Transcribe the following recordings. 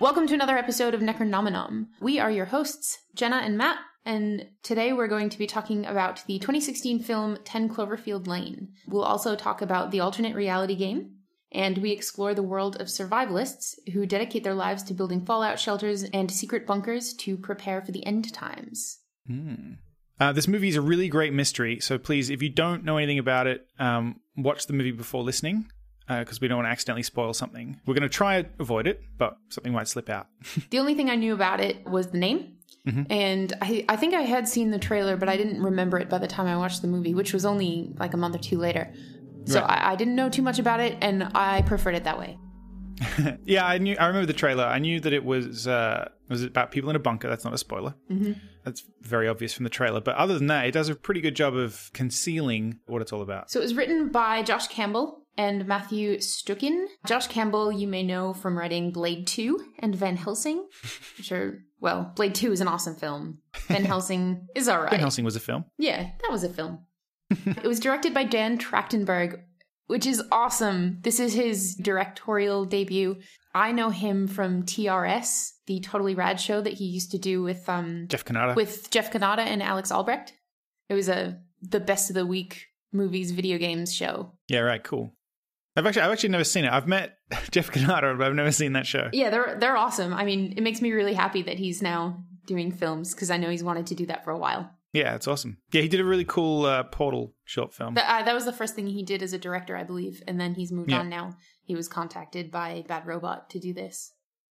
Welcome to another episode of Necronominom. We are your hosts, Jenna and Matt, and today we're going to be talking about the 2016 film 10 Cloverfield Lane. We'll also talk about the alternate reality game, and we explore the world of survivalists who dedicate their lives to building fallout shelters and secret bunkers to prepare for the end times. Uh, this movie is a really great mystery, so please, if you don't know anything about it, um, watch the movie before listening, because we don't want to accidentally spoil something. We're going to try to avoid it, but something might slip out. The only thing I knew about it was the name. And I, I think I had seen the trailer, but I didn't remember it by the time I watched the movie, which was only like a month or two later. So Right. I, I didn't know too much about it, and I preferred it that way. yeah, I knew. I remember the trailer. I knew that it was uh, it was about people in a bunker. That's not a spoiler. Mm-hmm. That's very obvious from the trailer. But other than that, it does a pretty good job of concealing what it's all about. So it was written by Josh Campbell and Matthew Stuecken. Josh Campbell, you may know from writing Blade 2 and Van Helsing, which are, well, Blade 2 is an awesome film. Van Helsing is alright. Van Helsing was a film. Yeah, that was a film. it was directed by Dan Trachtenberg, which is awesome. This is his directorial debut. I know him from TRS, the Totally Rad show that he used to do with um Jeff Cannata. with Jeff Cannata and Alex Albrecht. It was a the best of the week movies video games show. yeah, right. Cool. I've actually I've actually never seen it. I've met Jeff Cannata, but I've never seen that show. Yeah, they're they're awesome. I mean, it makes me really happy that he's now doing films because I know he's wanted to do that for a while. Yeah, it's awesome. Yeah, he did a really cool uh, Portal short film. That, uh, that was the first thing he did as a director, I believe, and then he's moved Yeah. on now. He was contacted by Bad Robot to do this.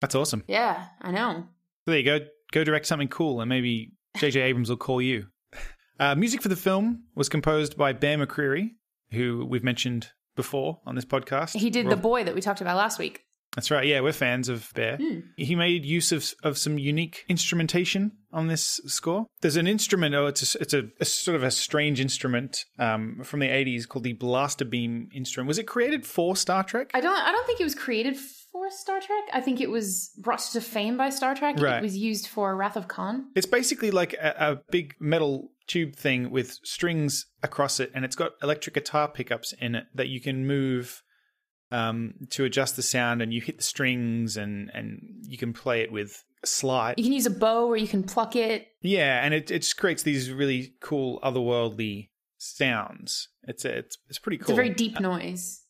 That's awesome. Yeah, I know. So there you go. Go direct something cool, and maybe J.J. Abrams will call you. Uh, music for the film was composed by Bear McCreary, who we've mentioned before on this podcast. He did We're- the boy that we talked about last week. That's right. Yeah, we're fans of Bear. Hmm. He made use of of some unique instrumentation on this score. There's an instrument. Oh, it's a, it's a, a sort of a strange instrument um, from the 80s called the blaster beam instrument. Was it created for Star Trek? I don't. I don't think it was created for Star Trek. I think it was brought to fame by Star Trek. Right. It was used for Wrath of Khan. It's basically like a, a big metal tube thing with strings across it, and it's got electric guitar pickups in it that you can move um, to adjust the sound, and you hit the strings, and and you can play it with a slide. You can use a bow or you can pluck it. Yeah, and it it just creates these really cool otherworldly sounds. It's a, it's it's pretty cool. It's a very deep noise.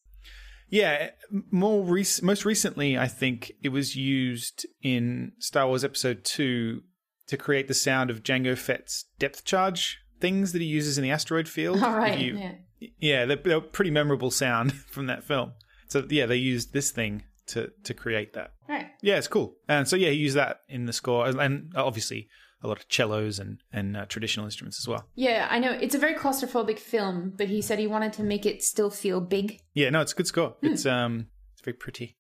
Yeah, more rec- most recently, I think it was used in Star Wars Episode Two to create the sound of Jango Fett's depth charge things that he uses in the asteroid field. All right. you- yeah. yeah, they're, they're pretty memorable sound from that film. So yeah, they used this thing to to create that. Right. Yeah, it's cool. And so yeah, he used that in the score, and obviously a lot of cellos and and uh, traditional instruments as well. Yeah, I know it's a very claustrophobic film, but he said he wanted to make it still feel big. Yeah, no, it's a good score. Hmm. It's um, it's very pretty.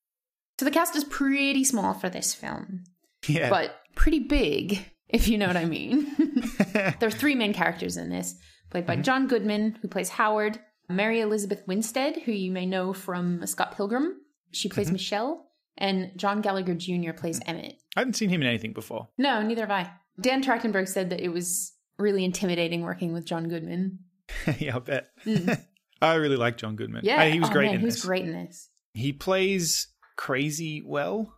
So the cast is pretty small for this film, Yeah, but pretty big, if you know what I mean. there are three main characters in this, played by John Goodman, who plays Howard, Mary Elizabeth Winstead, who you may know from Scott Pilgrim. She plays Michelle, and John Gallagher Jr. plays Emmett. I haven't seen him in anything before. No, neither have I. Dan Trachtenberg said that it was really intimidating working with John Goodman. yeah, I bet. I really like John Goodman. Yeah, Uh, he was oh, great man, in he was this. great in this. He plays crazy well.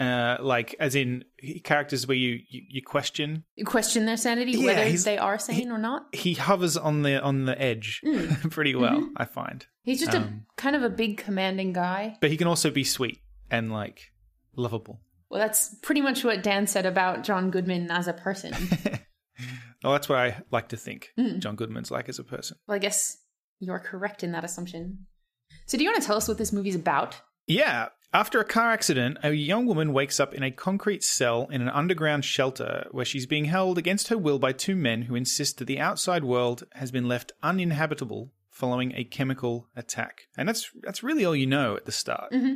Uh, like as in characters where you, you you question. You question their sanity, Yeah, whether they are sane or not. He hovers on the on the edge pretty well, I find. He's just Um, a kind of a big commanding guy. But he can also be sweet and like lovable. Well, that's pretty much what Dan said about John Goodman as a person. Well, that's what I like to think Hmm. John Goodman's like as a person. well, I guess you're correct in that assumption. So, do you want to tell us what this movie's about? Yeah. After a car accident, a young woman wakes up in a concrete cell in an underground shelter where she's being held against her will by two men who insist that the outside world has been left uninhabitable following a chemical attack. And that's that's really all you know at the start. Mm-hmm.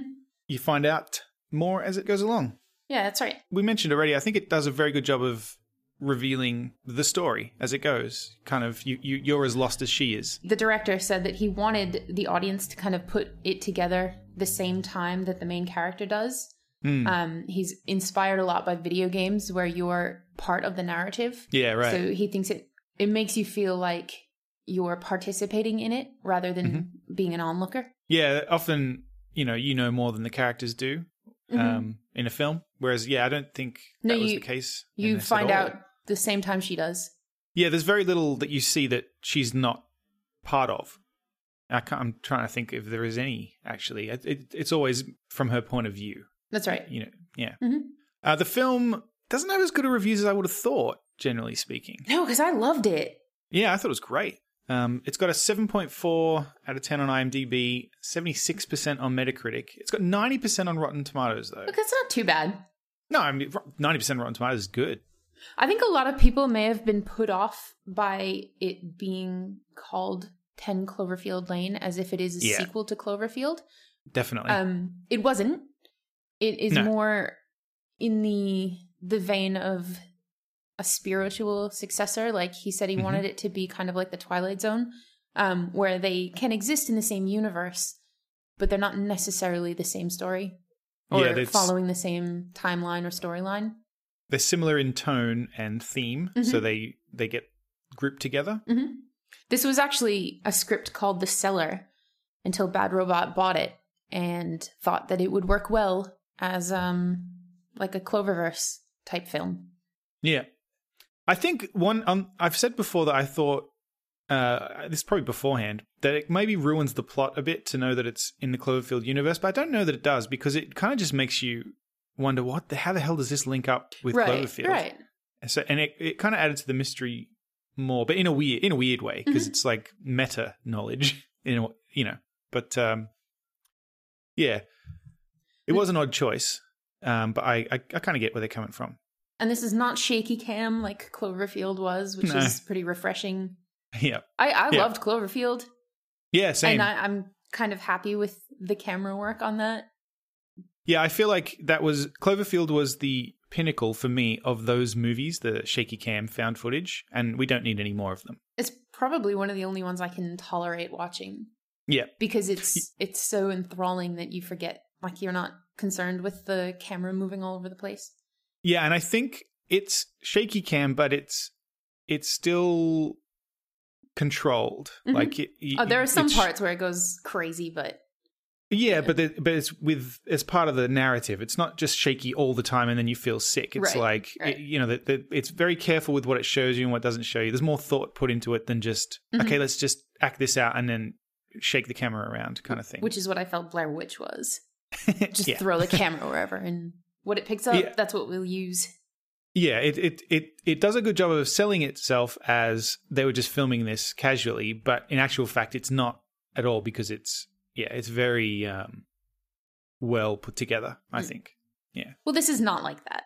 You find out more as it goes along. Yeah, that's right. We mentioned already, I think it does a very good job of revealing the story as it goes. Kind of you, you you're as lost as she is. The director said that he wanted the audience to kind of put it together the same time that the main character does. Hmm. Um, he's inspired a lot by video games where you're part of the narrative. Yeah, right. So he thinks it it makes you feel like you're participating in it rather than Mm-hmm. being an onlooker. Yeah, often you know you know more than the characters do Mm-hmm. um, in a film. Whereas, yeah, I don't think No, that was you- the case. You find out the same time she does. Yeah, there's very little that you see that she's not part of. I can't, I'm trying to think if there is any actually. It, it, it's always from her point of view. That's right. You know, yeah. Mhm. Uh, the film doesn't have as good a reviews as I would have thought, generally speaking. No, because I loved it. Yeah, I thought it was great. Um, it's got a 7.4 out of 10 on IMDb, 76% on Metacritic. It's got 90% on Rotten Tomatoes, though. Look, that's not too bad. No, I mean, 90% Rotten Tomatoes is good. I think a lot of people may have been put off by it being called 10 Cloverfield Lane as if it is a Yeah. sequel to Cloverfield. Definitely. Um, it wasn't. It is No. more in the the vein of a spiritual successor. Like he said, he Mhm. wanted it to be kind of like the Twilight Zone, um, where they can exist in the same universe, but they're not necessarily the same story or Yeah, following the same timeline or storyline. They're similar in tone and theme, so they, they get grouped together. hmm This was actually a script called The Cellar until Bad Robot bought it and thought that it would work well as um like a Cloververse type film. Yeah. I think one um, I've said before that I thought uh, this is probably beforehand that it maybe ruins the plot a bit to know that it's in the Cloverfield universe, but I don't know that it does because it kind of just makes you wonder what the how the hell does this link up with right, Cloverfield? right. And So and it, it kind of added to the mystery more, but in a weird in a weird way because Mhm. it's like meta knowledge, you know, you know. But um, yeah, it Mm. was an odd choice, um, but I I, I kind of get where they're coming from. And this is not shaky cam like Cloverfield was, which No. is pretty refreshing. yeah, I, I Yeah. loved Cloverfield, yeah, same. and I, I'm kind of happy with the camera work on that. Yeah, I feel like that was Cloverfield was the pinnacle for me of those movies, the shaky cam found footage, and we don't need any more of them. It's probably one of the only ones I can tolerate watching Yeah, because it's it's so enthralling that you forget like you're not concerned with the camera moving all over the place. yeah, and I think it's shaky cam, but it's it's still controlled. Mhm. Like it, Oh, there are some parts where it goes crazy, but Yeah, but the, but it's with as part of the narrative. It's not just shaky all the time, and then you feel sick. It's Right, like right. it- you know that it's very careful with what it shows you and what it doesn't show you. There's more thought put into it than just Mhm. okay, let's just act this out and then shake the camera around, kind of thing. which is what I felt Blair Witch was. Just yeah. throw the camera wherever, and what it picks up, Yeah. that's what we'll use. Yeah, it, it it it does a good job of selling itself as they were just filming this casually, but in actual fact, it's not at all because it's yeah, it's very um, well put together. I Mm. think. Yeah. Well, this is not like that.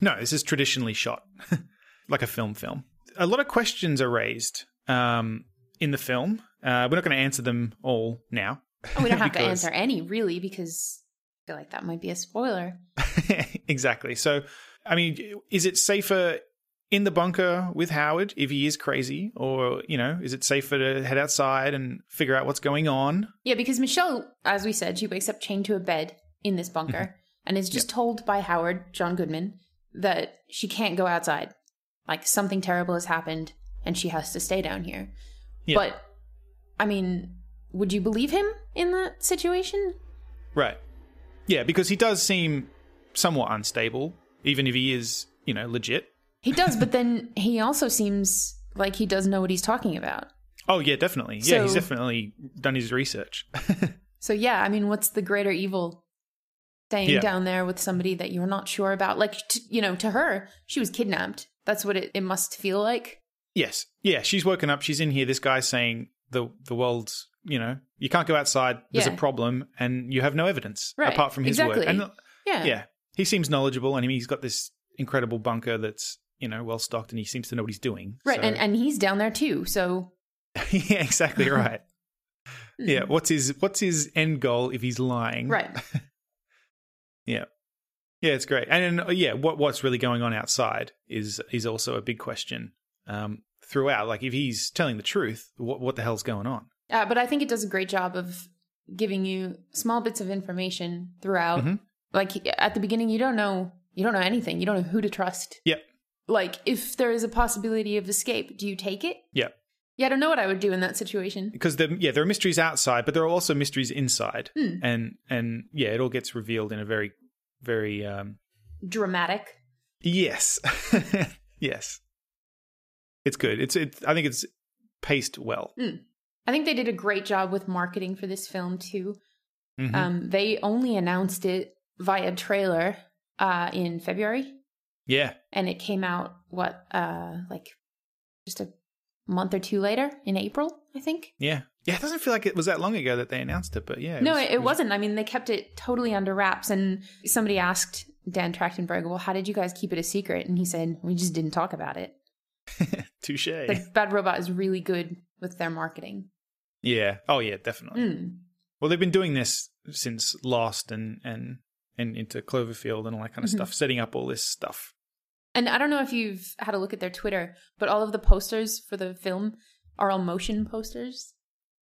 No, this is traditionally shot like a film. Film. A lot of questions are raised um, in the film. Uh, we're not going to answer them all now. And we don't have to answer any really because I feel like that might be a spoiler. exactly. So, I mean, is it safer in the bunker with Howard if he is crazy, or you know, is it safer to head outside and figure out what's going on? Yeah, because Michelle, as we said, she wakes up chained to a bed in this bunker Mm-hmm. and is just told by Howard, John Goodman, that she can't go outside. Like something terrible has happened and she has to stay down here. Yeah. But, I mean, would you believe him in that situation? Right. Yeah, because he does seem somewhat unstable, even if he is, you know, legit. He does, but then he also seems like he does know what he's talking about. Oh yeah, definitely. Yeah, he's definitely done his research. So, yeah, I mean, what's the greater evil? Staying Yeah. down there with somebody that you're not sure about. Like, t- you know, to her, she was kidnapped. That's what it, it must feel like. yes. Yeah, she's woken up. She's in here. This guy's saying the the world's, you know, you can't go outside. There's Yeah. a problem, and you have no evidence Right, apart from his exactly. word. And Yeah. yeah, he seems knowledgeable, and I mean, he's got this incredible bunker that's you know well stocked, and he seems to know what he's doing. Right. So- And, and he's down there too. So, yeah, exactly right. yeah, what's his what's his end goal if he's lying? right. Yeah. Yeah, it's great. And yeah, what what's really going on outside is is also a big question um, throughout. Like if he's telling the truth, what what the hell's going on? Uh, but I think it does a great job of giving you small bits of information throughout. Mhm. Like at the beginning, you don't know you don't know anything. You don't know who to trust. Yep. Like if there is a possibility of escape, do you take it? Yep. Yeah, I don't know what I would do in that situation. Because there, yeah, there are mysteries outside, but there are also mysteries inside, Hmm. and and yeah, it all gets revealed in a very very um, dramatic. Yes. yes. It's good. It's it I think it's paced well. I think they did a great job with marketing for this film too. Mhm. Um, they only announced it via trailer uh, in February, yeah. and it came out what uh, like just a month or two later in April, I think. Yeah. Yeah, it doesn't feel like it was that long ago that they announced it, but yeah. no, was- it, it wasn't. I mean, they kept it totally under wraps. And somebody asked Dan Trachtenberg, "Well, how did you guys keep it a secret?" And he said, "We just didn't talk about it." Touche. Like Bad Robot is really good with their marketing. yeah. Oh yeah, definitely. Mm. Well, they've been doing this since Lost and and and into Cloverfield and all that kind of Mhm. stuff, setting up all this stuff. And I don't know if you've had a look at their Twitter, but all of the posters for the film are all motion posters.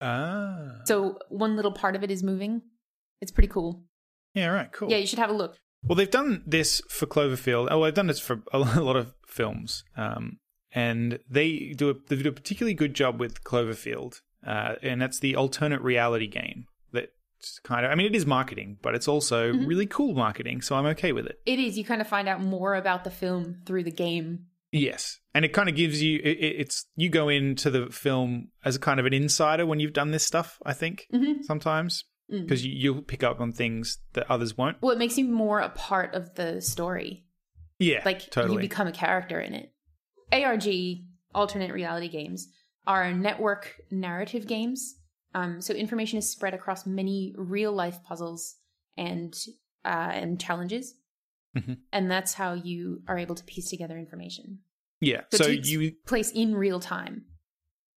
Ah. So one little part of it is moving. It's pretty cool. yeah, right, cool. Yeah, you should have a look. Well, they've done this for Cloverfield. Oh, they've done this for a lot of films, um, and they do a they do a particularly good job with Cloverfield, uh, and that's the alternate reality game. That's kind of, I mean, it is marketing, but it's also Mhm. really cool marketing, so I'm okay with it. It is. You kind of find out more about the film through the game. Yes, and it kind of gives you it, it- it's you go into the film as a kind of an insider when you've done this stuff. I think Mhm. sometimes Mm. because you, you'll pick up on things that others won't. Well, it makes you more a part of the story. Yeah, Like totally. you become a character in it. ARG, alternate reality games, are network narrative games. Um, so information is spread across many real life puzzles and uh, and challenges, Mhm. and that's how you are able to piece together information. yeah, So so you place in real time.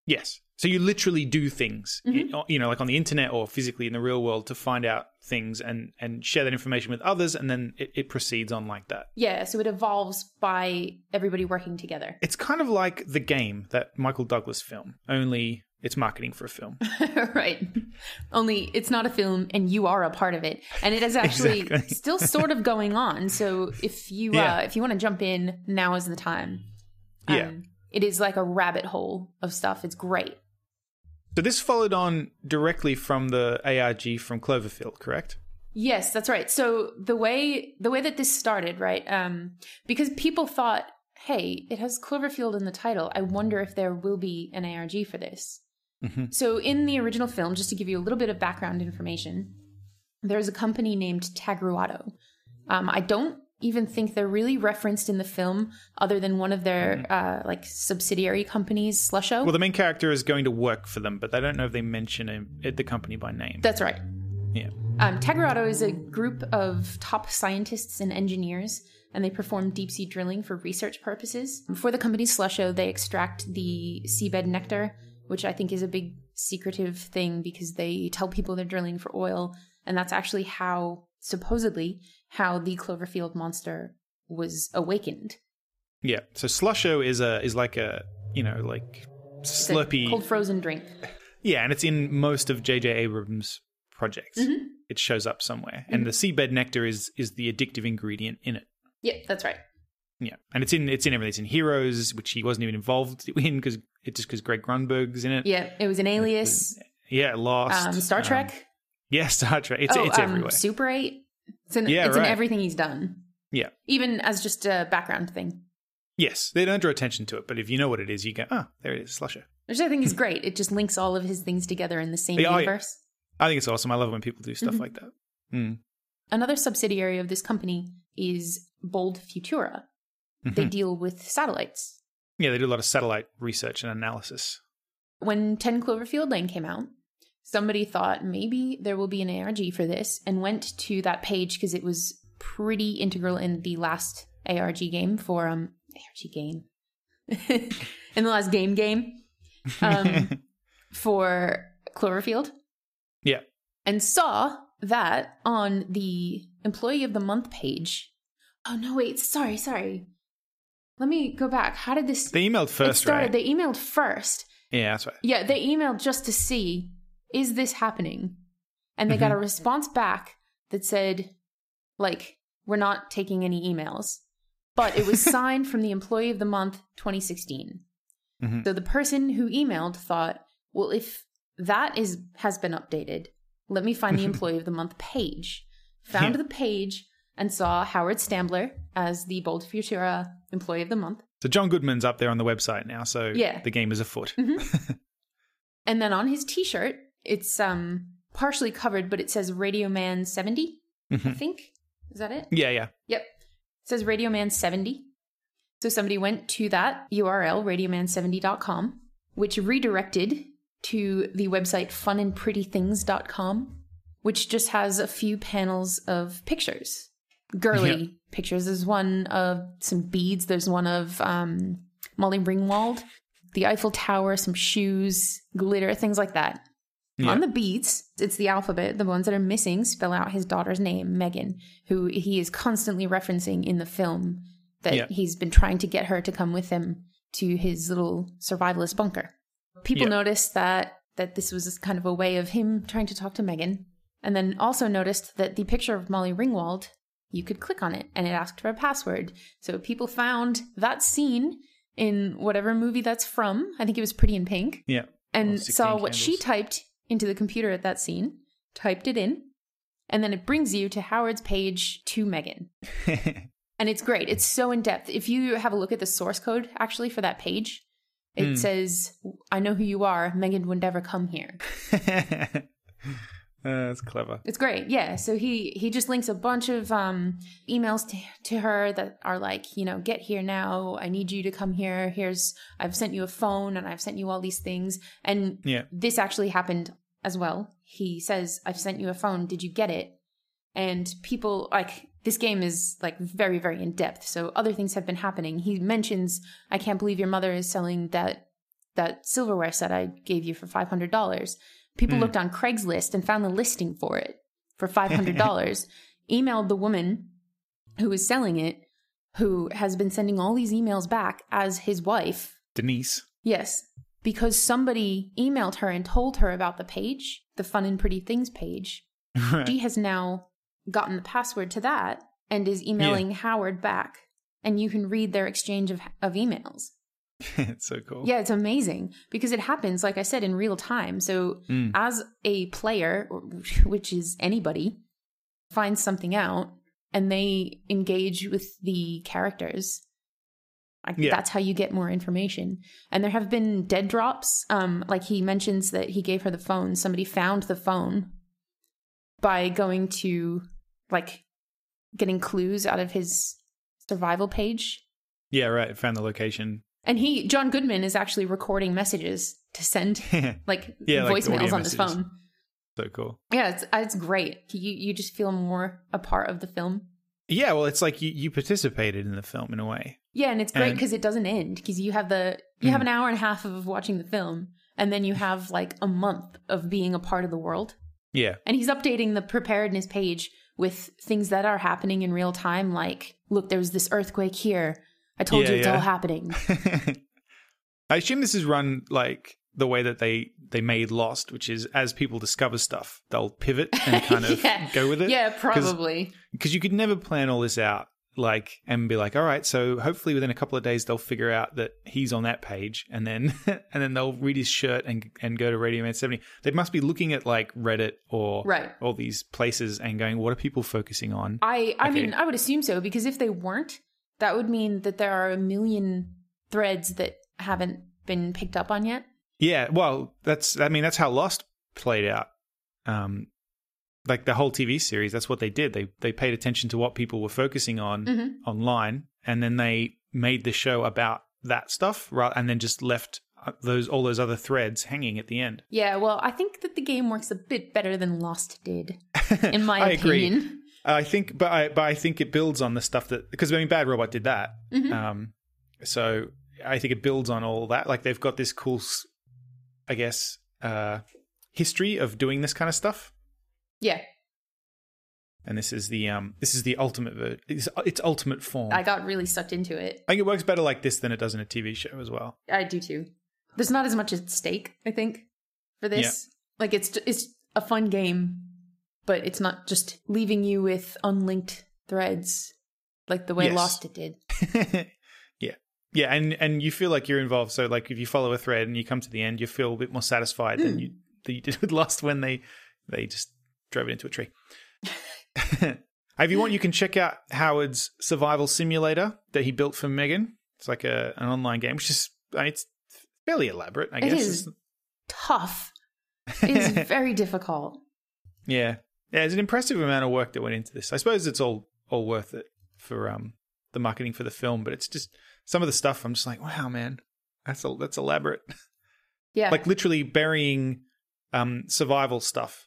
Yes. So you literally do things, Mhm. you know, like on the internet or physically in the real world to find out things and, and share that information with others. And then it, it proceeds on like that. Yeah, so it evolves by everybody working together. It's kind of like the game, that Michael Douglas film, only it's marketing for a film. right. Only it's not a film and you are a part of it. And it is actually Exactly. still sort of going on. So if you Yeah. uh if you want to jump in, now is the time. Um, Yeah. It is like a rabbit hole of stuff. It's great. So this followed on directly from the ARG from Cloverfield, correct? Yes, that's right. So the way the way that this started, right? Um because people thought, "Hey, it has Cloverfield in the title. I wonder if there will be an ARG for this." Hmm So, in the original film, just to give you a little bit of background information, there's a company named Tagruato. Um, I don't even think they're really referenced in the film, other than one of their uh, like subsidiary companies, Slusho. Well, the main character is going to work for them, but they don't know if they mention him, the company by name. That's right. yeah. Um, Tagruato is a group of top scientists and engineers, and they perform deep sea drilling for research purposes. For the company Slusho, they extract the seabed nectar, which I think is a big secretive thing because they tell people they're drilling for oil, and that's actually how, supposedly, how the Cloverfield monster was awakened. Yeah. So Slusho is a is like a you know like slurpy. cold frozen drink. Yeah, and it's in most of J.J. Abrams' projects. Mhm. It shows up somewhere, and the seabed nectar is is the addictive ingredient in it. Yeah, that's right. Yeah, and it's in it's in everything. It's in Heroes, which he wasn't even involved in because it's just because Greg Grunberg's in it. Yeah, it was an alias. Yeah, Lost, Um, Star Trek. yeah, Star Trek. It's oh, it's um, everywhere. Super 8. It's in, Yeah, it's in everything he's done. Yeah. Even as just a background thing. Yes, they don't draw attention to it, but if you know what it is, you go, oh, there it is, Slusher. Which I think is great. It just links all of his things together in the same Yeah, oh, yeah. universe. I think it's awesome. I love when people do stuff Mhm. like that. Mm. Another subsidiary of this company is Bold Futura. They Mhm. deal with satellites. Yeah, they do a lot of satellite research and analysis. When 10 Cloverfield Lane came out, somebody thought maybe there will be an ARG for this and went to that page because it was pretty integral in the last ARG game for um ARG game. in the last game game um for Cloverfield yeah, and saw that on the employee of the month page. Oh no, wait, sorry, sorry. Let me go back. How did this they emailed first, started? right? They emailed first. yeah, that's right. Yeah, they emailed just to see is this happening? And they got a Mm-hmm. response back that said like we're not taking any emails. But it was signed from the employee of the month 2016. Mhm. So the person who emailed thought, well if that is has been updated, let me find the employee of the month page. Found the page and saw Howard Stambler as the Bold Futura Employee of the Month. So John Goodman's up there on the website now, so Yeah. the game is afoot. And then on his t-shirt, it's um partially covered, but it says Radio Man 70, I Mhm. think. Is that it? Yeah, yeah. Yep. It says Radio Man 70. So somebody went to that URL, radioman70.com, which redirected to the website funandprettythings.com, which just has a few panels of pictures. Girly Yeah. pictures. There's one of some beads. There's one of um, Molly Ringwald, the Eiffel Tower, some shoes, glitter, things like that. Yeah. On the beads, it's the alphabet. The ones that are missing spell out his daughter's name, Megan, who he is constantly referencing in the film that Yeah. he's been trying to get her to come with him to his little survivalist bunker. People noticed that that this was kind of a way of him trying to talk to Megan, and then also noticed that the picture of Molly Ringwald, you could click on it and it asked for a password. So people found that scene in whatever movie that's from. I think it was Pretty in Pink Yeah. and saw what she typed into the computer at that scene, typed it in, and then it brings you to Howard's page to Megan. And it's great. It's so in depth. If you have a look at the source code actually for that page, it Hmm. says, I know who you are. Megan would never come here. Uh, that's clever. It's great. Yeah. So he he just links a bunch of um emails to, to her that are like, you know, get here now. I need you to come here. Here's I've sent you a phone and I've sent you all these things. And Yeah. this actually happened as well. He says, I've sent you a phone. Did you get it? And people like this game is like very, very in depth. So other things have been happening. He mentions, I can't believe your mother is selling that that silverware set I gave you for five hundred dollars. People Hmm. looked on Craigslist and found the listing for it for five hundred dollars. emailed the woman who was selling it, who has been sending all these emails back as his wife. Denise. Yes, because somebody emailed her and told her about the page, the Fun and Pretty Things page. She has now gotten the password to that and is emailing Howard back. And you can read their exchange of, of emails. it's so cool. Yeah, it's amazing because it happens, like I said, in real time. So, Mm. as a player, which is anybody, finds something out and they engage with the characters, like, Yeah. that's how you get more information. And there have been dead drops. Um, like he mentions that he gave her the phone. Somebody found the phone by going to, like, getting clues out of his survival page Yeah, right. Found the location. And he, John Goodman, is actually recording messages to send like Yeah, voicemails audio on his phone. so cool. Yeah, it's it's great. You you just feel more a part of the film. Yeah, well, it's like you, you participated in the film in a way. Yeah, and it's great because it doesn't end because you have the you have Mm. an hour and a half of watching the film, and then you have like a month of being a part of the world. Yeah. And he's updating the preparedness page with things that are happening in real time. Like, look, there was this earthquake here. I told Yeah, you it's yeah. all happening. I assume this is run like the way that they they made Lost, which is as people discover stuff, they'll pivot and kind of Yeah. go with it. yeah, probably. because you could never plan all this out like and be like all right so hopefully within a couple of days they'll figure out that he's on that page and then and then they'll read his shirt and and go to radio man 70 they must be looking at like reddit or Right. all these places and going what are people focusing on I I Okay. mean I would assume so because if they weren't, that would mean that there are a million threads that haven't been picked up on yet. yeah well that's i mean that's how lost played out um like the whole tv series that's what they did they they paid attention to what people were focusing on Mhm. online and then they made the show about that stuff ra- and then just left uh, those all those other threads hanging at the end Yeah, well, I think that the game works a bit better than Lost did, in my I agree. I think but i but i think it builds on the stuff that because i mean bad robot did that Mhm. um so i think it builds on all that like they've got this cool I guess uh history of doing this kind of stuff Yeah, and this is the um this is the ultimate ver- it's, its ultimate form I got really sucked into it. I think it works better like this than it does in a tv show as well I do too. There's not as much at stake, I think, for this. Like it's it's a fun game, but it's not just leaving you with unlinked threads like the way Yes. Lost it did. yeah yeah and and you feel like you're involved so like if you follow a thread and you come to the end you feel a bit more satisfied than hmm. you than you did with lost when they they just drove it into a tree If you want, you can check out Howard's survival simulator that he built for Megan. It's like a an online game, which is I mean, it's fairly elaborate, I It guess. is. It's- Tough. It's very difficult. Yeah, yeah. It's an impressive amount of work that went into this. I suppose it's all all worth it for um the marketing for the film, but it's just some of the stuff. I'm just like, wow, man, that's a, that's elaborate. Yeah. like literally burying um survival stuff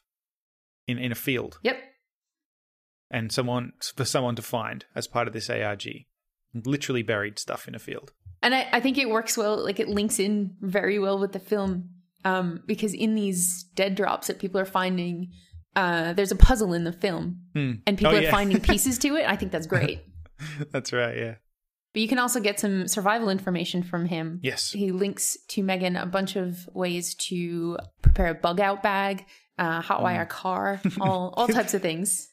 in in a field yep. and someone for someone to find as part of this ARG. Literally buried stuff in a field. And I, I think it works well, like it links in very well with the film. Um, because in these dead drops that people are finding, uh, there's a puzzle in the film Hmm. and people Oh, are yeah. finding pieces to it. I think that's great. That's right. Yeah. But you can also get some survival information from him. Yes. He links to Megan a bunch of ways to prepare a bug out bag, uh, hotwire Mm. a car, all all types of things.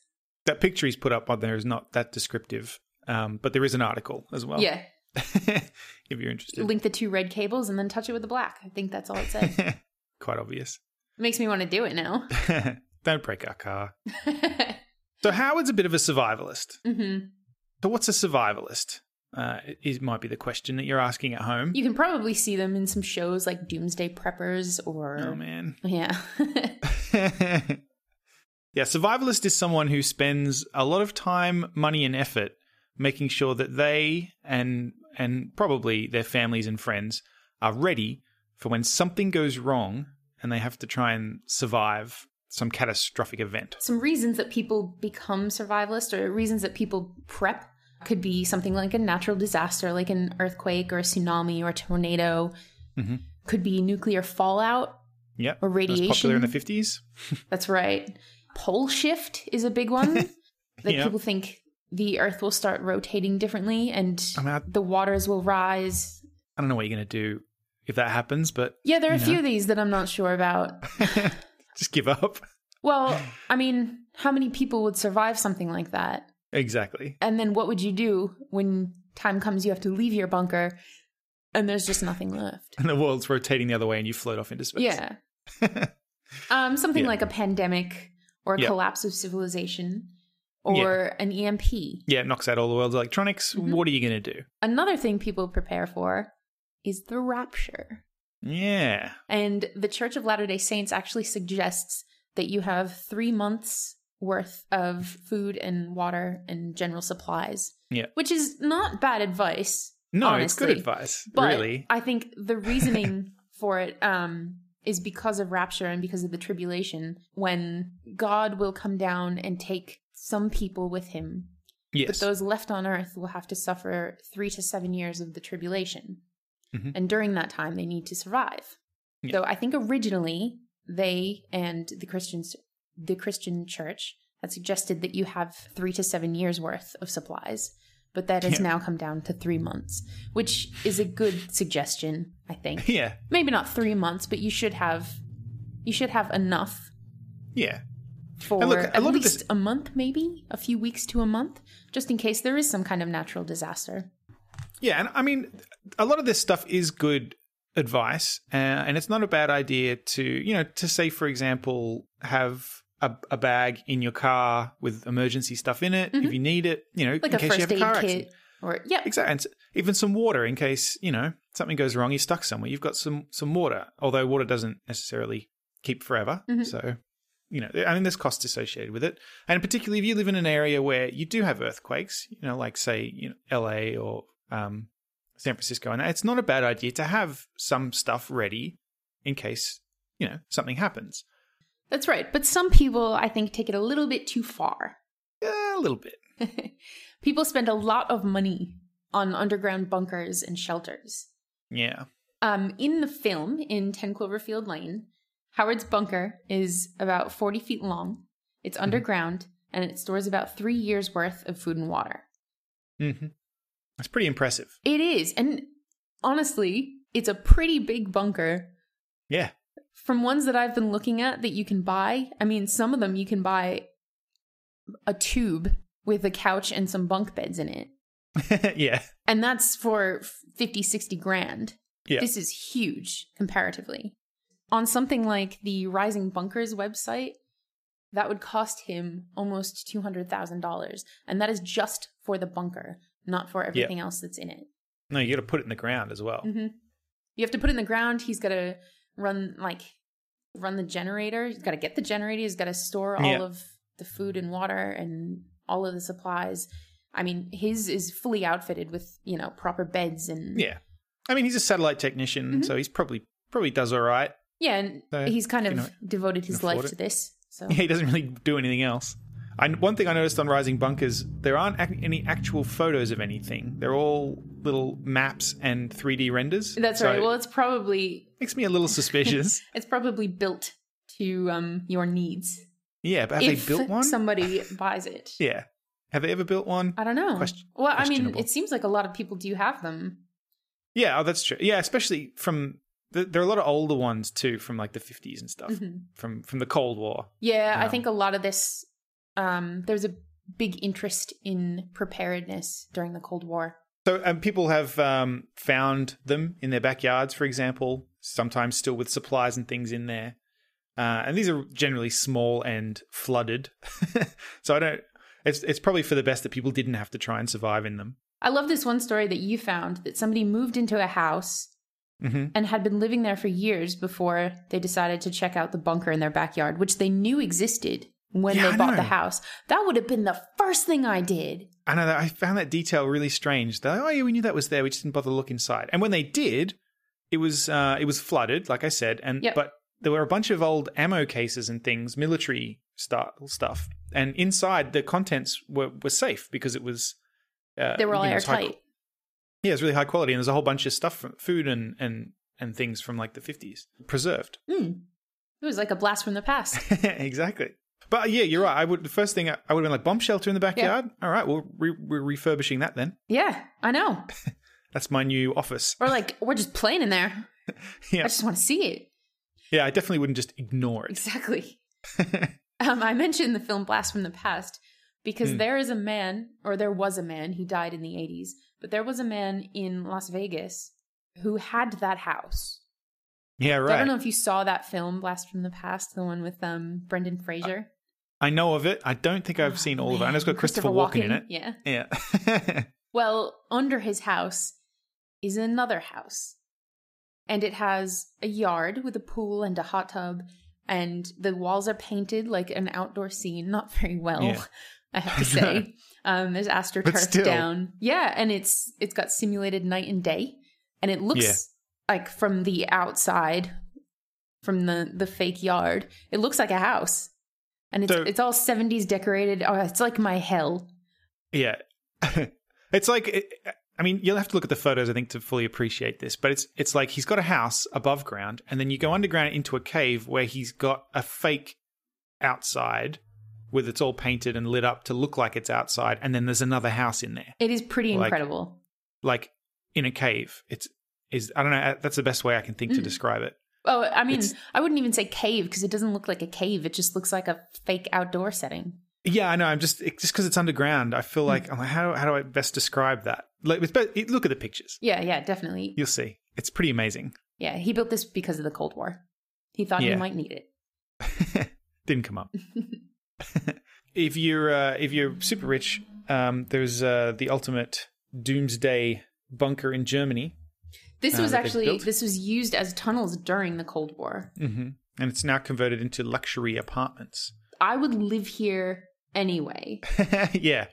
That picture he's put up on there is not that descriptive, um, but there is an article as well. Yeah. if you're interested. Link the two red cables and then touch it with the black. I think that's all it says. Quite obvious. makes me want to do it now. Don't break our car. So Howard's a bit of a survivalist. hmm So what's a survivalist? Uh, it might be the question that you're asking at home. You can probably see them in some shows like Doomsday Preppers or oh man. yeah. yeah, survivalist is someone who spends a lot of time, money, and effort making sure that they and and probably their families and friends are ready for when something goes wrong and they have to try and survive some catastrophic event. some reasons that people become survivalist or reasons that people prep could be something like a natural disaster like an earthquake or a tsunami or a tornado. Mhm. Could be nuclear fallout. Yep. Or radiation. popular in the 50s. That's right. Pole shift is a big one. that Yeah. people think the earth will start rotating differently and I mean, I, the waters will rise. I don't know what you're going to do if that happens, but Yeah, there are a You few of these that I'm not sure about. just give up. Well, I mean, how many people would survive something like that? Exactly. And then what would you do when time comes you have to leave your bunker and there's just nothing left? And the world's rotating the other way and you float off into space. Yeah. Um, something Yeah. like a pandemic or a Yeah. collapse of civilization or an EMP. Yeah, it knocks out all the world's electronics. Mhm. What are you going to do? Another thing people prepare for is the rapture. Yeah. And the Church of Latter day Saints actually suggests that you have three months worth of food and water and general supplies. Yeah. Which is not bad advice. No, it's good advice. But really. I think the reasoning for it um, is because of rapture and because of the tribulation, when God will come down and take some people with him, Yes. but those left on earth will have to suffer three to seven years of the tribulation. Mhm. And during that time, they need to survive. Yeah. So I think originally they and the Christians, the Christian church, had suggested that you have three to seven years worth of supplies, but that has Yeah. now come down to three months, which is a good suggestion. I think yeah. maybe not three months, but you should have you should have enough Yeah. for look, at least this- a month, maybe a few weeks to a month, just in case there is some kind of natural disaster. Yeah, and I mean, a lot of this stuff is good advice, uh, and it's not a bad idea to, you know, to say, for example, have a, a bag in your car with emergency stuff in it if you need it, you know, Mm-hmm. like in case you have a car kit, accident. or yeah, Exactly, and even some water in case you know something goes wrong. You're stuck somewhere. You've got some some water, although water doesn't necessarily keep forever. Mhm. So, you know, I mean, there's costs associated with it, and particularly if you live in an area where you do have earthquakes, you know, like say, you know, L.A. or um, San Francisco, and it's not a bad idea to have some stuff ready in case you know something happens. That's right. But some people, I think, take it a little bit too far. Yeah, a little bit. people spend a lot of money on underground bunkers and shelters. Yeah. Um, in the film, in 10 Cloverfield Lane, Howard's bunker is about 40 feet long. It's underground and it stores about three years worth of food and water. hmm That's pretty impressive. It is. And honestly, it's a pretty big bunker. Yeah. From ones that I've been looking at that you can buy, I mean, some of them you can buy a tube with a couch and some bunk beds in it. yeah. And that's for 50, 60 grand. Yeah. This is huge comparatively. On something like the Rising Bunkers website, that would cost him almost $200,000. And that is just for the bunker, not for everything else that's in it. No, you got to put it in the ground as well. hmm You have to put it in the ground. He's got to run, like, run the generator. He's got to get the generator. He's got to store all Yeah. of the food and water and all of the supplies. I mean, his is fully outfitted with, you know, proper beds and. Yeah. I mean, he's a satellite technician, Mhm. so he's probably probably does all right. Yeah, and So, he's kind you of know, devoted his life afford to this. So. Yeah, he doesn't really do anything else. I, one thing I noticed on Rising Bunkers, there aren't ac- any actual photos of anything. They're all little maps and 3D renders. That's So right. Well, it's probably makes me a little suspicious. it's probably built to um your needs. yeah, but have if they built one? somebody buys it. Yeah. Have they ever built one? I don't know. Question- well, I mean, it seems like a lot of people do have them. Yeah, oh, that's true. Yeah, especially from th- there are a lot of older ones too, from like the 50s and stuff, Mhm. from from the Cold War. Yeah, I Um, think a lot of this um there was a big interest in preparedness during the Cold War. So um, people have um, found them in their backyards, for example, sometimes still with supplies and things in there. Uh, and these are generally small and flooded. so I don't. It's it's probably for the best that people didn't have to try and survive in them. I love this one story that you found that somebody moved into a house hmm and had been living there for years before they decided to check out the bunker in their backyard, which they knew existed when Yeah, they I bought the house. That would have been the first thing I did. I know that I found that detail really strange. They're like, oh yeah, we knew that was there. We just didn't bother to look inside. And when they did, it was uh, it was flooded, like I said, and Yep. but there were a bunch of old ammo cases and things, military style stuff, and inside the contents were were safe because it was uh, They were all you know, airtight. yeah, it's really high quality, and there's a whole bunch of stuff, from food and and and things from like the 50s preserved. Mm. It was like a blast from the past. exactly. But yeah, you're right. I would the first thing I, I would have been like bomb shelter in the backyard. All right, well, re- we're refurbishing that then. yeah, I know. That's my new office. Or like, we're just playing in there. Yeah. I just want to see it. Yeah, I definitely wouldn't just ignore it. Exactly. Um, I mentioned the film Blast from the Past because Hmm. there is a man, or there was a man, he died in the 80s, but there was a man in Las Vegas who had that house. yeah, right. I don't know if you saw that film, Blast from the Past, the one with um, Brendan Fraser. I know of it. I don't think I've seen all of it. And it's got Man, Christopher, Walken, in it. Yeah. Yeah. Well, under his house is another house. And it has a yard with a pool and a hot tub. And the walls are painted like an outdoor scene. Not very well, Yeah. I have to say. um, there's astroturf down. Yeah, and it's it's got simulated night and day. And it looks Yeah. like from the outside, from the, the fake yard, it looks like a house. And it's So- it's all 70s decorated. Oh, it's like my hell. yeah. it's like it, I mean, you'll have to look at the photos I think to fully appreciate this, but it's it's like he's got a house above ground and then you go underground into a cave where he's got a fake outside with it's all painted and lit up to look like it's outside and then there's another house in there. It is pretty Like- incredible. Like in a cave. It's is I don't know, that's the best way I can think to Mm. describe it. Oh, I mean, It's- I wouldn't even say cave because it doesn't look like a cave. It just looks like a fake outdoor setting. Yeah, I know. I'm just it, just because it's underground. I feel like I'm like how how do I best describe that? Like, be- look at the pictures. Yeah, yeah, definitely. You'll see. It's pretty amazing. Yeah, he built this because of the Cold War. He thought he might need it. Didn't come up. if you're uh, if you're super rich, um, there's uh, the ultimate doomsday bunker in Germany, This Uh, was actually this was used as tunnels during the Cold War. hmm and it's now converted into luxury apartments. I would live here anyway. yeah,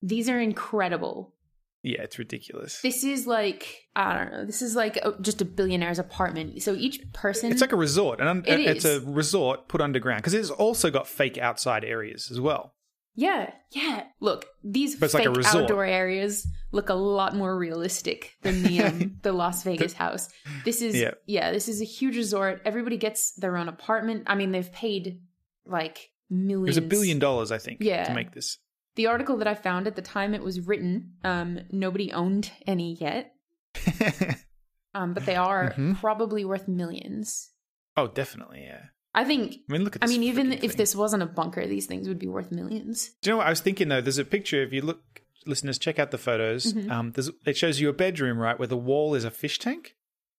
These are incredible. yeah, it's ridiculous. This is like I don't know. This is like a, just a billionaire's apartment. So each person It's like a resort, and It it's is. a resort put underground because it's also got fake outside areas as well. Yeah, yeah. Look, these But it's fake like a resort. outdoor areas look a lot more realistic than the um, the Las Vegas house. This is Yeah. yeah. this is a huge resort. Everybody gets their own apartment. I mean, they've paid like It millions. was a billion dollars, I think, Yeah. to make this. The article that I found at the time it was written, um, nobody owned any yet, um, but they are Mhm. probably worth millions. oh, definitely, yeah. I think. I mean, look at. I mean, even if thing. this wasn't a bunker, these things would be worth millions. Do you know what I was thinking though? There's a picture. If you look, listeners, check out the photos. Mhm. Um, there's, it shows you a bedroom, right, where the wall is a fish tank,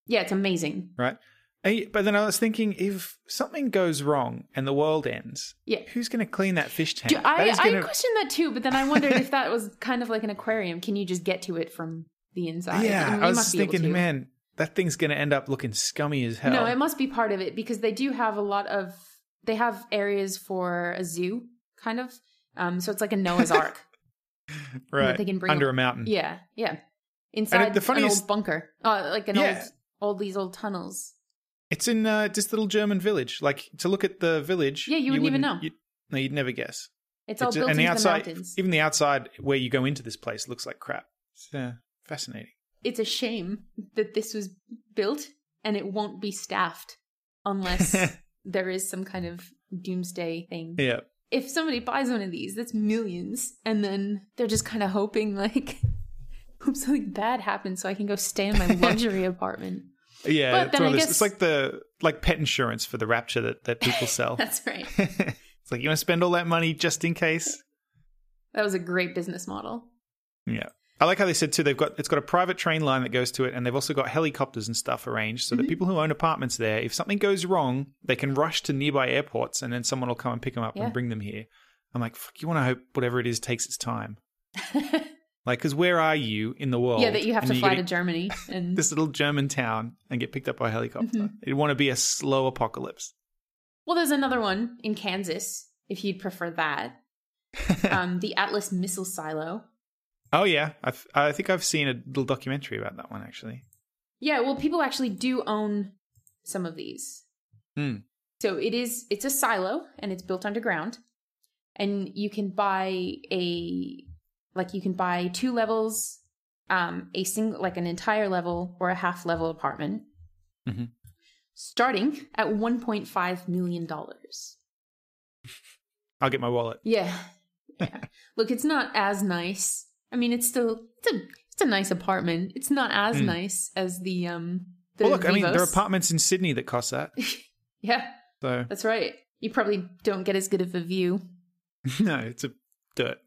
Yeah, it's amazing. right, But then I was thinking, if something goes wrong and the world ends, Yeah. who's going to clean that fish tank? Do- I, That is I gonna- questioned that too, but then I wondered if that was kind of like an aquarium. Can you just get to it from the inside? yeah, And I was thinking, man, that thing's going to end up looking scummy as hell. No, it must be part of it because they do have a lot of. They have areas for a zoo, kind of. Um, so it's like a Noah's Ark. right they can bring under a- a mountain. yeah, yeah. Inside the an funniest- old bunker, uh, like an Yeah. old, old these old tunnels. It's in uh, this little German village. Like to look at the village. Yeah, you wouldn't even know. you'd- no, you'd never guess. It's all It's- built and into the outside, the mountains. even the outside where you go into this place looks like crap. It's uh, fascinating. It's a shame that this was built and it won't be staffed unless there is some kind of doomsday thing. Yeah, If somebody buys one of these, that's millions, and then they're just kind of hoping like, hope something bad happens so I can go stay in my luxury apartment. yeah. But it's, then I guess- it's like the like pet insurance for the rapture that that people sell. That's right. it's like you want to spend all that money just in case. That was a great business model. Yeah. I like how they said too. They've got it's got a private train line that goes to it, and they've also got helicopters and stuff arranged so that Mhm. people who own apartments there, if something goes wrong, they can rush to nearby airports, and then someone will come and pick them up Yeah. and bring them here. I'm like, fuck, you want to hope whatever it is takes its time. Like, because where are you in the world? yeah, that you have to fly to Germany and this little German town and get picked up by a helicopter. Mhm. It'd want to be a slow apocalypse. well, there's another one in Kansas if you'd prefer that. um, the Atlas Missile Silo. Oh yeah, I've, I think I've seen a little documentary about that one actually. Yeah, well, people actually do own some of these. Hmm. So it is it's a silo and it's built underground, and you can buy a like you can buy two levels, um, a single like an entire level or a half level apartment, mm-hmm. starting at one point five million dollars. I'll get my wallet. Yeah, yeah. Look, it's not as nice. I mean, it's still it's a it's a nice apartment. It's not as Hmm. nice as the um. The well, look, I mean, there are apartments in Sydney that cost that. Yeah, So that's right. You probably don't get as good of a view, no, it's a dirt.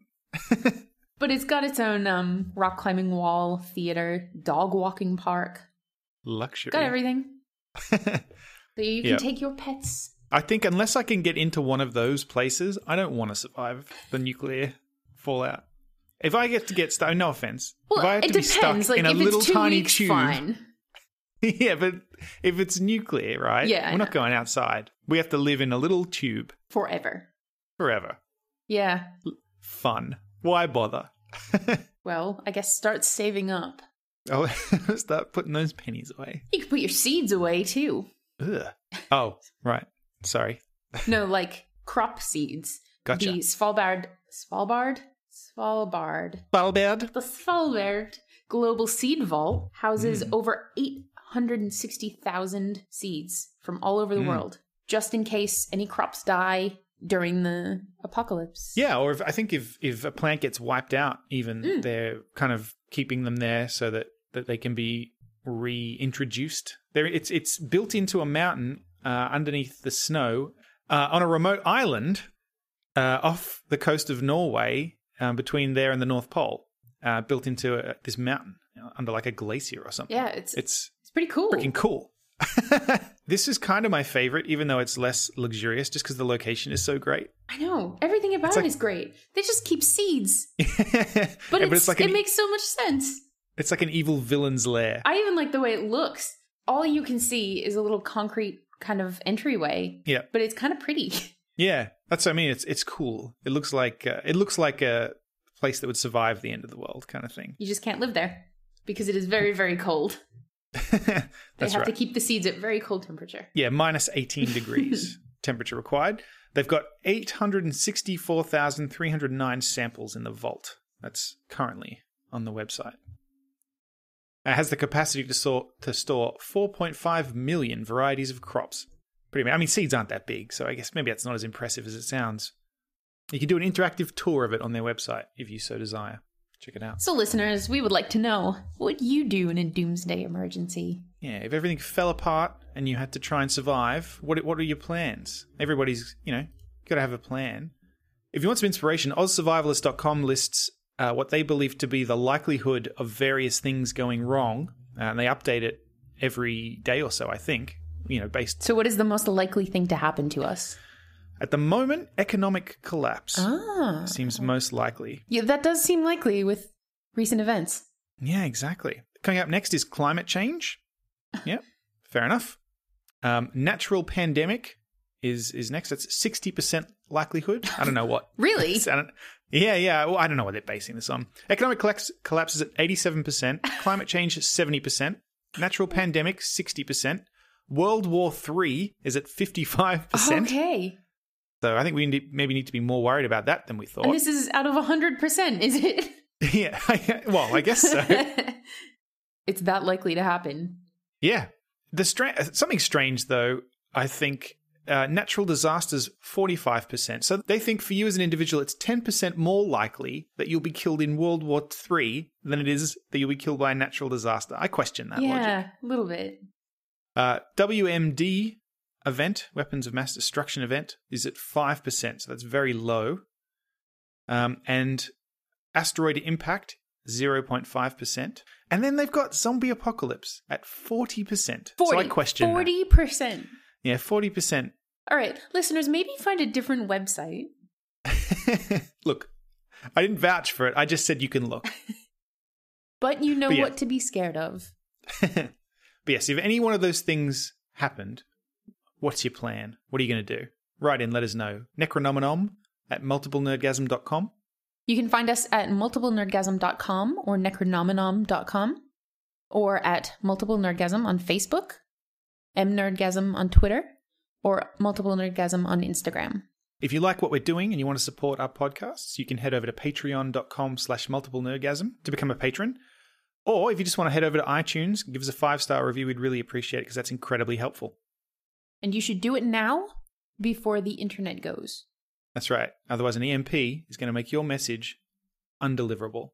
but it's got its own um rock climbing wall, theater, dog walking park. Luxury. Got everything. So you can Yeah. take your pets. I think unless I can get into one of those places, I don't want to survive the nuclear fallout. If I get to get stuck, no offense. Well, if I have it to be depends. stuck Like in a little tiny weeks, tube, fine. yeah, but if it's nuclear, right? Yeah, we're not going outside. We have to live in a little tube Forever. forever. Yeah. Fun. Why bother? Well, I guess start saving up. I'll oh, start putting those pennies away. You can put your seeds away too. Ugh. Oh, right. Sorry. No, like crop seeds. Gotcha. The Svalbard, Svalbard, Svalbard. Balberd. The Svalbard Global Seed Vault houses Mm. over 860,000 seeds from all over the Mm. world, just in case any crops die during the apocalypse. Yeah, or if, I think if if a plant gets wiped out, even Mm. they're kind of keeping them there so that that they can be reintroduced. There, it's it's built into a mountain uh, underneath the snow uh, on a remote island uh, off the coast of Norway, um, between there and the North Pole. Uh, built into a, this mountain uh, under like a glacier or something. Yeah, it's It's it's pretty cool. freaking cool. this is kind of my favorite, even though it's less luxurious, just because the location is so great. I know. Everything about like- it is great. They just keep seeds. but, But, it's, it's like it an, makes so much sense. it's like an evil villain's lair. I even like the way it looks. All you can see is a little concrete kind of entryway. Yeah. But it's kind of pretty. Yeah, that's what I mean. It's it's cool. It looks like uh, it looks like a place that would survive the end of the world, kind of thing. You just can't live there because it is very, very cold. They have right. to keep the seeds at very cold temperature. yeah, minus eighteen degrees temperature required. They've got eight hundred and sixty-four thousand three hundred nine samples in the vault. That's currently on the website. It has the capacity to store to store four point five million varieties of crops. Pretty. I mean, seeds aren't that big, so I guess maybe that's not as impressive as it sounds. You can do an interactive tour of it on their website if you so desire. Check it out. So, listeners, we would like to know what you do in a doomsday emergency. Yeah, if everything fell apart and you had to try and survive, what what are your plans? Everybody's, you know, got to have a plan. If you want some inspiration, OzSurvivalist.com lists uh, what they believe to be the likelihood of various things going wrong, uh, and they update it every day or so, I think. You know, based So, what is the most likely thing to happen to us? at the moment, economic collapse Ah. seems most likely. Yeah, that does seem likely with recent events. Yeah, exactly. Coming up next is climate change. Yeah, fair enough. Um, natural pandemic is is next. That's sixty percent likelihood. I don't know what. Really? Yeah, yeah. Well, I don't know what they're basing this on. Economic collapse, collapse is at eighty-seven percent. Climate change seventy percent. Natural pandemic sixty percent. World War Three is at fifty-five percent. Okay. So I think we need, maybe need to be more worried about that than we thought. And this is out of 100%, is it? yeah. well, I guess so. it's that likely to happen. Yeah. The stra- something strange though, I think uh, natural disasters 45%. So they think for you as an individual it's 10% more likely that you'll be killed in World War 3 than it is that you'll be killed by a natural disaster. I question that logic. yeah, a little bit. Uh, WMD event, weapons of mass destruction event, is at 5%. So that's very low. Um, and asteroid impact, 0.5%. And then they've got zombie apocalypse at 40%. 40, so I question that. 40%. Yeah, 40%. All right, listeners, maybe find a different website. look, I didn't vouch for it. I just said you can look. But you know But yeah. what to be scared of. but yes, if any one of those things happened, what's your plan? What are you going to do? Write in, let us know. Necronominom at multiplenerdgasm.com. You can find us at multiplenerdgasm.com or necronominom.com or at Multiple Nerdgasm on Facebook, mnerdgasm on Twitter, or Multiple Nerdgasm on Instagram. If you like what we're doing and you want to support our podcasts, you can head over to patreon.com slash multiple nerdgasm to become a patron. Or if you just want to head over to iTunes, give us a five star review, we'd really appreciate it because that's incredibly helpful. And you should do it now before the internet goes. That's right. Otherwise, an EMP is going to make your message undeliverable.